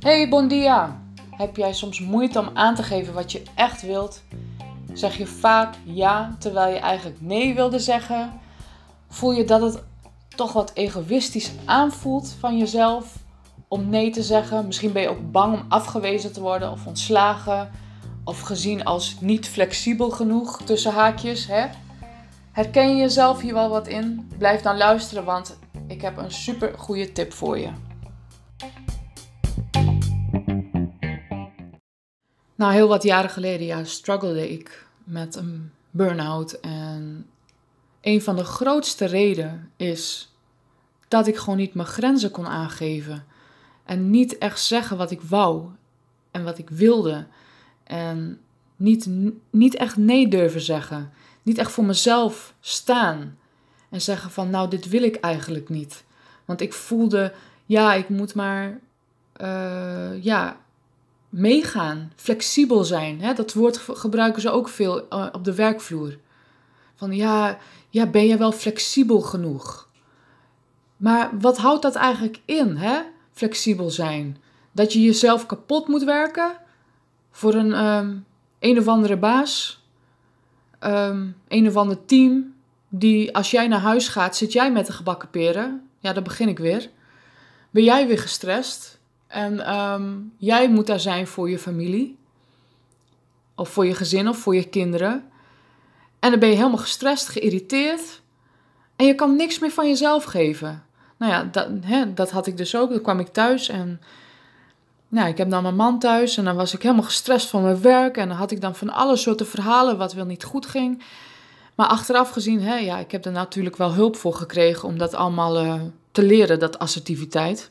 Hey, bon dia. Heb jij soms moeite om aan te geven wat je echt wilt? Zeg je vaak ja terwijl je eigenlijk nee wilde zeggen? Voel je dat het toch wat egoïstisch aanvoelt van jezelf om nee te zeggen? Misschien ben je ook bang om afgewezen te worden of ontslagen of gezien als niet flexibel genoeg tussen haakjes. Hè? Herken je jezelf hier wel wat in? Blijf dan luisteren, want ik heb een super goede tip voor je. Nou, heel wat jaren geleden ja, struggelde ik met een burn-out. En een van de grootste redenen is dat ik gewoon niet mijn grenzen kon aangeven. En niet echt zeggen wat ik wou en wat ik wilde. En niet, niet echt nee durven zeggen. Niet echt voor mezelf staan. En zeggen van nou, dit wil ik eigenlijk niet. Want ik voelde, ja, ik moet maar uh, ja, meegaan, flexibel zijn. Hè? Dat woord gebruiken ze ook veel eh, op de werkvloer. Van ja, ja, ben je wel flexibel genoeg? Maar wat houdt dat eigenlijk in, hè? flexibel zijn? Dat je jezelf kapot moet werken voor een um, een of andere baas, um, een of ander team, die als jij naar huis gaat, zit jij met de gebakken peren. Ja, dan begin ik weer. Ben jij weer gestrest? En um, jij moet daar zijn voor je familie. Of voor je gezin of voor je kinderen. En dan ben je helemaal gestrest, geïrriteerd. En je kan niks meer van jezelf geven. Nou ja, dat, hè, dat had ik dus ook. Dan kwam ik thuis en nou, ik heb dan mijn man thuis. En dan was ik helemaal gestrest van mijn werk. En dan had ik dan van alle soorten verhalen wat wel niet goed ging. Maar achteraf gezien, hè, ja, ik heb er natuurlijk wel hulp voor gekregen om dat allemaal uh, te leren, dat assertiviteit.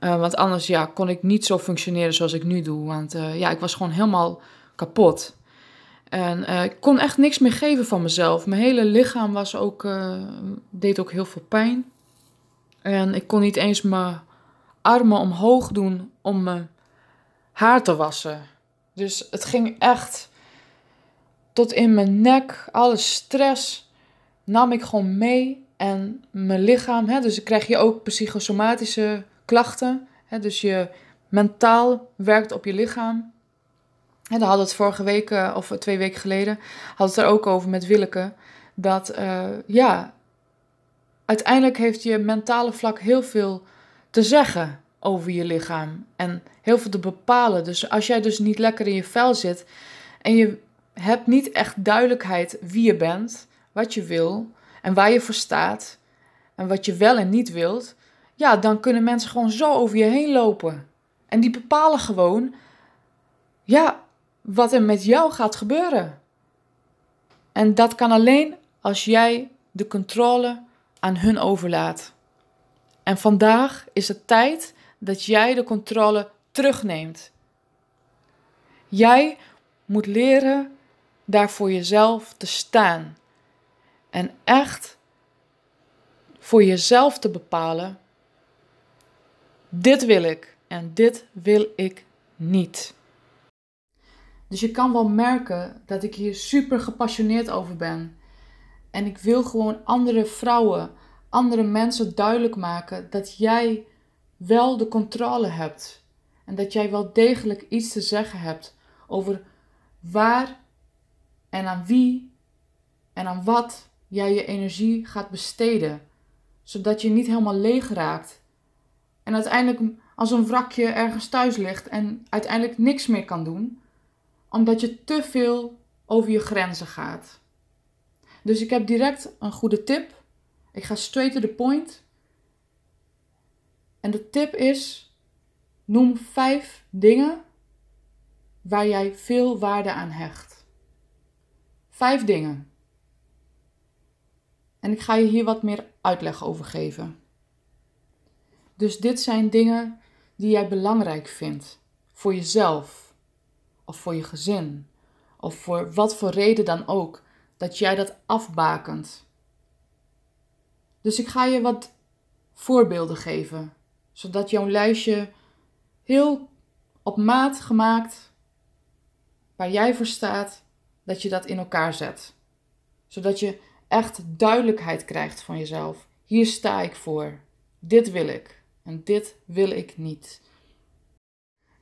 Uh, want anders ja, kon ik niet zo functioneren zoals ik nu doe. Want uh, ja, ik was gewoon helemaal kapot. En ik kon echt niks meer geven van mezelf. Mijn hele lichaam was ook, deed ook heel veel pijn. En ik kon niet eens mijn armen omhoog doen om mijn haar te wassen. Dus het ging echt tot in mijn nek. Alle stress nam ik gewoon mee. En mijn lichaam, hè, dus krijg je ook psychosomatische klachten. Hè, dus je mentaal werkt op je lichaam. En daar hadden we het vorige week, eh, of twee weken geleden, hadden het er ook over met Willeke. Dat, uh, ja, uiteindelijk heeft je mentale vlak heel veel te zeggen over je lichaam. En heel veel te bepalen. Dus als jij dus niet lekker in je vel zit en je hebt niet echt duidelijkheid wie je bent, wat je wil en waar je voor staat en wat je wel en niet wilt, ja, dan kunnen mensen gewoon zo over je heen lopen. En die bepalen gewoon, ja, wat er met jou gaat gebeuren. En dat kan alleen als jij de controle aan hun overlaat. En vandaag is het tijd dat jij de controle terugneemt. Jij moet leren daar voor jezelf te staan. En echt voor jezelf te bepalen dit wil ik en dit wil ik niet. Dus je kan wel merken dat ik hier super gepassioneerd over ben. En ik wil gewoon andere vrouwen, andere mensen duidelijk maken dat jij wel de controle hebt. En dat jij wel degelijk iets te zeggen hebt over waar en aan wie en aan wat jij je energie gaat besteden. Zodat je niet helemaal leeg raakt en uiteindelijk als een wrakje ergens thuis ligt en uiteindelijk niks meer kan doen, omdat je te veel over je grenzen gaat. Dus ik heb direct een goede tip. Ik ga straight to the point. En de tip is: noem vijf dingen waar jij veel waarde aan hecht. Vijf dingen. En ik ga je hier wat meer uitleg over geven. Dus dit zijn dingen die jij belangrijk vindt voor jezelf of voor je gezin of voor wat voor reden dan ook, dat jij dat afbakent. Dus ik ga je wat voorbeelden geven, zodat jouw lijstje heel op maat gemaakt, waar jij voor staat, dat je dat in elkaar zet. Zodat je echt duidelijkheid krijgt van jezelf. Hier sta ik voor. Dit wil ik en dit wil ik niet.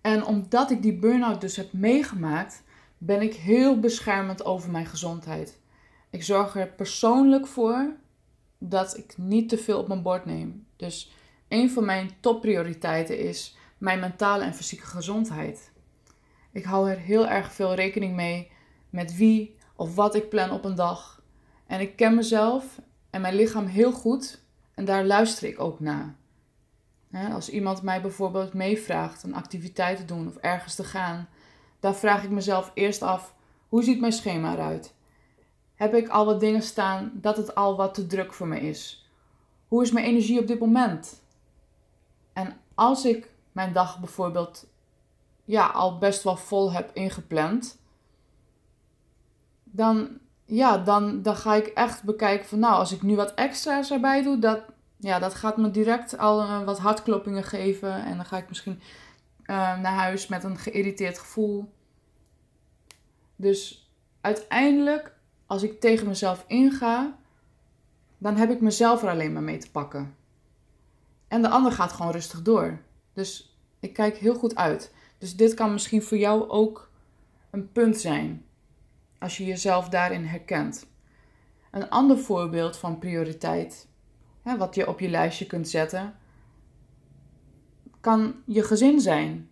En omdat ik die burn-out dus heb meegemaakt, ben ik heel beschermend over mijn gezondheid. Ik zorg er persoonlijk voor dat ik niet te veel op mijn bord neem. Dus een van mijn topprioriteiten is mijn mentale en fysieke gezondheid. Ik hou er heel erg veel rekening mee met wie of wat ik plan op een dag. En ik ken mezelf en mijn lichaam heel goed en daar luister ik ook naar. Als iemand mij bijvoorbeeld meevraagt een activiteit te doen of ergens te gaan, dan vraag ik mezelf eerst af: hoe ziet mijn schema eruit? Heb ik al wat dingen staan dat het al wat te druk voor me is? Hoe is mijn energie op dit moment? En als ik mijn dag bijvoorbeeld ja, al best wel vol heb ingepland, dan, ja, dan, dan ga ik echt bekijken van nou, als ik nu wat extra's erbij doe, dat, ja, dat gaat me direct al uh, wat hartkloppingen geven. En dan ga ik misschien uh, naar huis met een geïrriteerd gevoel. Dus uiteindelijk, als ik tegen mezelf inga, dan heb ik mezelf er alleen maar mee te pakken. En de ander gaat gewoon rustig door. Dus ik kijk heel goed uit. Dus dit kan misschien voor jou ook een punt zijn. Als je jezelf daarin herkent. Een ander voorbeeld van prioriteit, hè, wat je op je lijstje kunt zetten, kan je gezin zijn.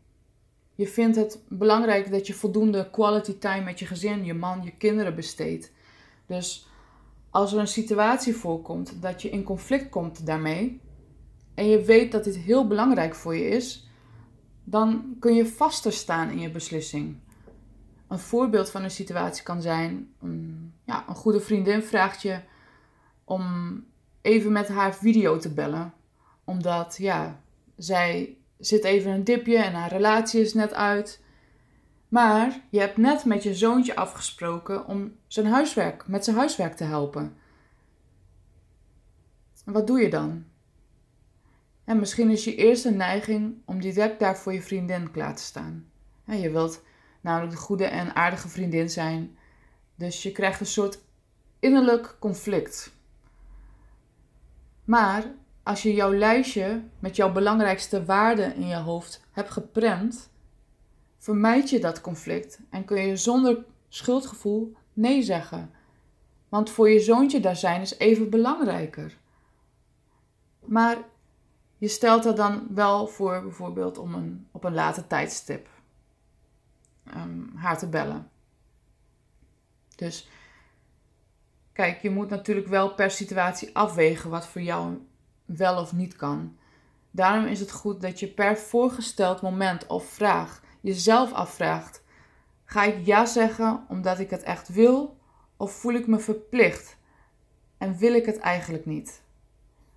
Je vindt het belangrijk dat je voldoende quality time met je gezin, je man, je kinderen besteedt. Dus als er een situatie voorkomt dat je in conflict komt daarmee, en je weet dat dit heel belangrijk voor je is, dan kun je vaster staan in je beslissing. Een voorbeeld van een situatie kan zijn: ja, een goede vriendin vraagt je om even met haar video te bellen, omdat ja, zij zit even een dipje en haar relatie is net uit. Maar je hebt net met je zoontje afgesproken om zijn huiswerk, met zijn huiswerk te helpen. wat doe je dan? En misschien is je eerste neiging om direct daar voor je vriendin klaar te staan. je wilt namelijk de goede en aardige vriendin zijn, dus je krijgt een soort innerlijk conflict. Maar als je jouw lijstje met jouw belangrijkste waarden in je hoofd hebt geprent, vermijd je dat conflict en kun je zonder schuldgevoel nee zeggen. Want voor je zoontje daar zijn is even belangrijker. Maar je stelt er dan wel voor bijvoorbeeld om een, op een later tijdstip um, haar te bellen. Dus kijk, je moet natuurlijk wel per situatie afwegen wat voor jou wel of niet kan. Daarom is het goed dat je per voorgesteld moment of vraag jezelf afvraagt: ga ik ja zeggen omdat ik het echt wil of voel ik me verplicht en wil ik het eigenlijk niet?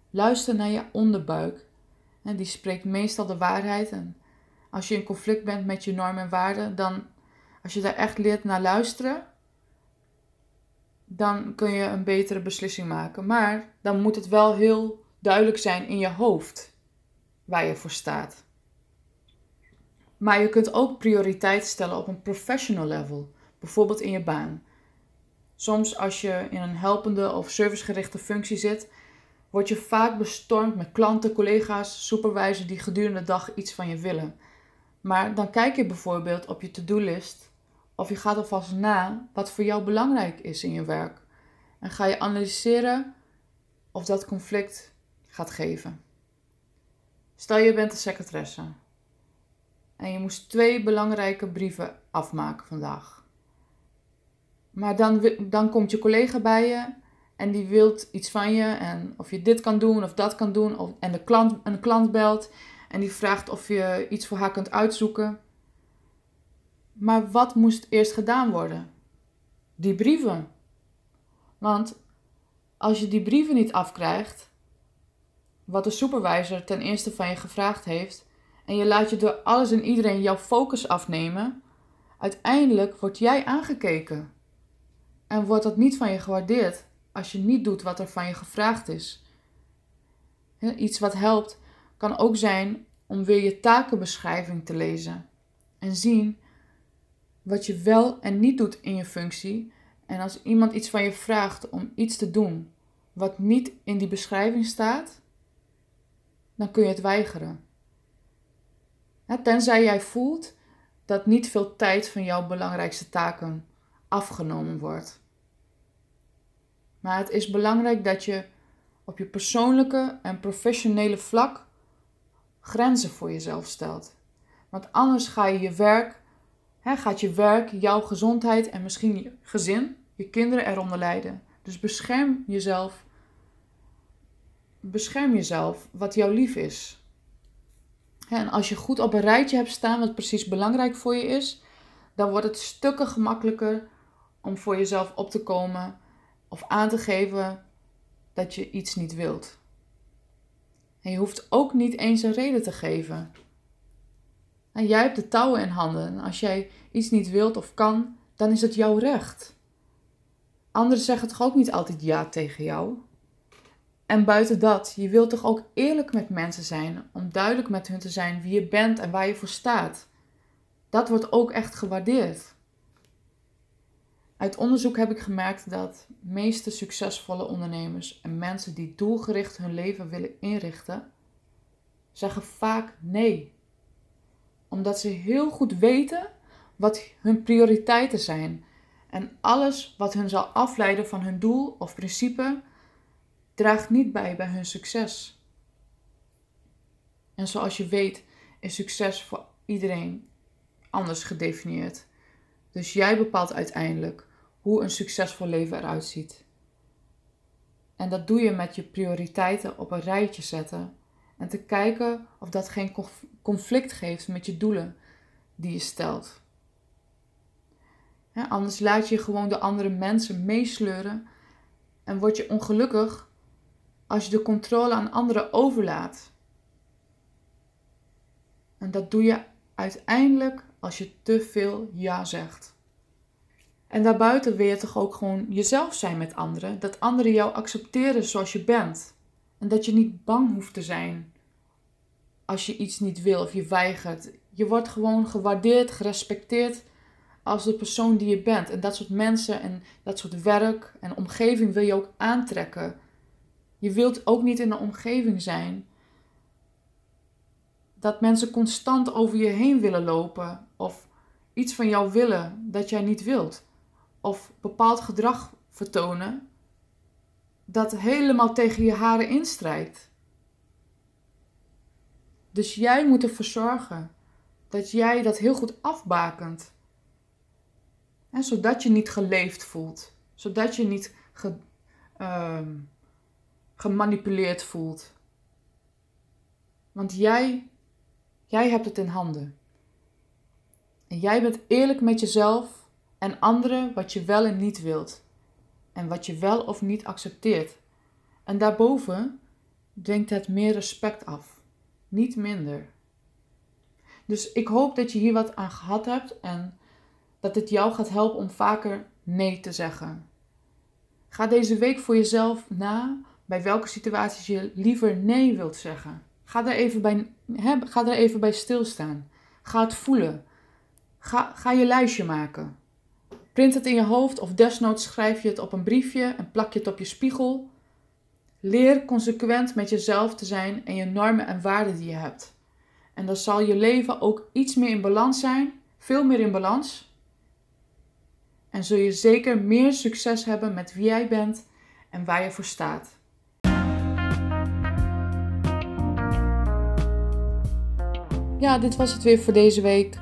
Luister naar je onderbuik en die spreekt meestal de waarheid. En als je in conflict bent met je normen en waarden, dan als je daar echt leert naar luisteren, dan kun je een betere beslissing maken. Maar dan moet het wel heel duidelijk zijn in je hoofd waar je voor staat. Maar je kunt ook prioriteit stellen op een professional level, bijvoorbeeld in je baan. Soms als je in een helpende of servicegerichte functie zit, word je vaak bestormd met klanten, collega's, supervisors die gedurende de dag iets van je willen. Maar dan kijk je bijvoorbeeld op je to-do-list of je gaat alvast na wat voor jou belangrijk is in je werk. En ga je analyseren of dat conflict gaat geven. Stel je bent de secretaresse en je moest twee belangrijke brieven afmaken vandaag. Maar dan, dan komt je collega bij je en die wilt iets van je en of je dit kan doen of dat kan doen. Of, en de klant, een klant belt en die vraagt of je iets voor haar kunt uitzoeken. Maar wat moest eerst gedaan worden? Die brieven. Want als je die brieven niet afkrijgt, wat de supervisor ten eerste van je gevraagd heeft, en je laat je door alles en iedereen jouw focus afnemen, uiteindelijk word jij aangekeken. En wordt dat niet van je gewaardeerd als je niet doet wat er van je gevraagd is. Iets wat helpt kan ook zijn om weer je takenbeschrijving te lezen en zien wat je wel en niet doet in je functie. En als iemand iets van je vraagt om iets te doen, wat niet in die beschrijving staat, dan kun je het weigeren. Tenzij jij voelt dat niet veel tijd van jouw belangrijkste taken afgenomen wordt. Maar het is belangrijk dat je op je persoonlijke en professionele vlak grenzen voor jezelf stelt. Want anders ga je je werk, hè, gaat je werk, jouw gezondheid en misschien je gezin, je kinderen eronder lijden. Dus bescherm jezelf. Bescherm jezelf wat jou lief is. En als je goed op een rijtje hebt staan wat precies belangrijk voor je is, dan wordt het stukken gemakkelijker om voor jezelf op te komen of aan te geven dat je iets niet wilt. En je hoeft ook niet eens een reden te geven. En jij hebt de touwen in handen. En als jij iets niet wilt of kan, dan is het jouw recht. Anderen zeggen toch ook niet altijd ja tegen jou? En buiten dat, je wilt toch ook eerlijk met mensen zijn om duidelijk met hun te zijn wie je bent en waar je voor staat. Dat wordt ook echt gewaardeerd. Uit onderzoek heb ik gemerkt dat meeste succesvolle ondernemers en mensen die doelgericht hun leven willen inrichten, zeggen vaak nee. Omdat ze heel goed weten wat hun prioriteiten zijn en alles wat hun zal afleiden van hun doel of principe draagt niet bij bij hun succes. En zoals je weet is succes voor iedereen anders gedefinieerd. Dus jij bepaalt uiteindelijk hoe een succesvol leven eruit ziet. En dat doe je met je prioriteiten op een rijtje zetten en te kijken of dat geen conflict geeft met je doelen die je stelt. anders laat je gewoon de andere mensen meesleuren en word je ongelukkig als je de controle aan anderen overlaat. En dat doe je uiteindelijk als je te veel ja zegt. En daarbuiten wil je toch ook gewoon jezelf zijn met anderen. Dat anderen jou accepteren zoals je bent. En dat je niet bang hoeft te zijn als je iets niet wil of je weigert. Je wordt gewoon gewaardeerd, gerespecteerd als de persoon die je bent. En dat soort mensen en dat soort werk en omgeving wil je ook aantrekken. Je wilt ook niet in een omgeving zijn dat mensen constant over je heen willen lopen of iets van jou willen dat jij niet wilt of bepaald gedrag vertonen dat helemaal tegen je haren instrijdt. Dus jij moet ervoor zorgen dat jij dat heel goed afbakent. En zodat je niet geleefd voelt. Zodat je niet uh, gemanipuleerd voelt. Want jij, jij hebt het in handen. En jij bent eerlijk met jezelf en anderen wat je wel en niet wilt. En wat je wel of niet accepteert. En daarboven dwingt het meer respect af, niet minder. Dus ik hoop dat je hier wat aan gehad hebt en dat het jou gaat helpen om vaker nee te zeggen. Ga deze week voor jezelf na bij welke situaties je liever nee wilt zeggen. Ga er even bij, ga er even bij stilstaan. Ga het voelen. Ga, ga je lijstje maken. Print het in je hoofd of desnoods schrijf je het op een briefje en plak je het op je spiegel. Leer consequent met jezelf te zijn en je normen en waarden die je hebt. En dan zal je leven ook iets meer in balans zijn, veel meer in balans. En zul je zeker meer succes hebben met wie jij bent en waar je voor staat. Ja, dit was het weer voor deze week.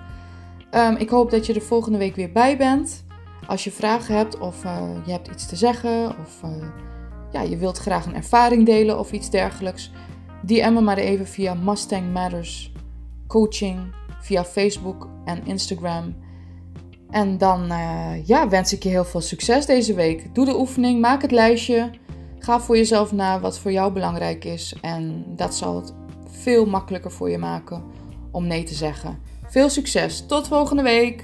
Um, ik hoop dat je er volgende week weer bij bent. Als je vragen hebt of uh, je hebt iets te zeggen of uh, ja, je wilt graag een ervaring delen of iets dergelijks, DM me maar even via Mustang Matters Coaching via Facebook en Instagram. En dan uh, ja, wens ik je heel veel succes deze week. Doe de oefening, maak het lijstje. Ga voor jezelf na wat voor jou belangrijk is. En dat zal het veel makkelijker voor je maken om nee te zeggen. Veel succes. Tot volgende week.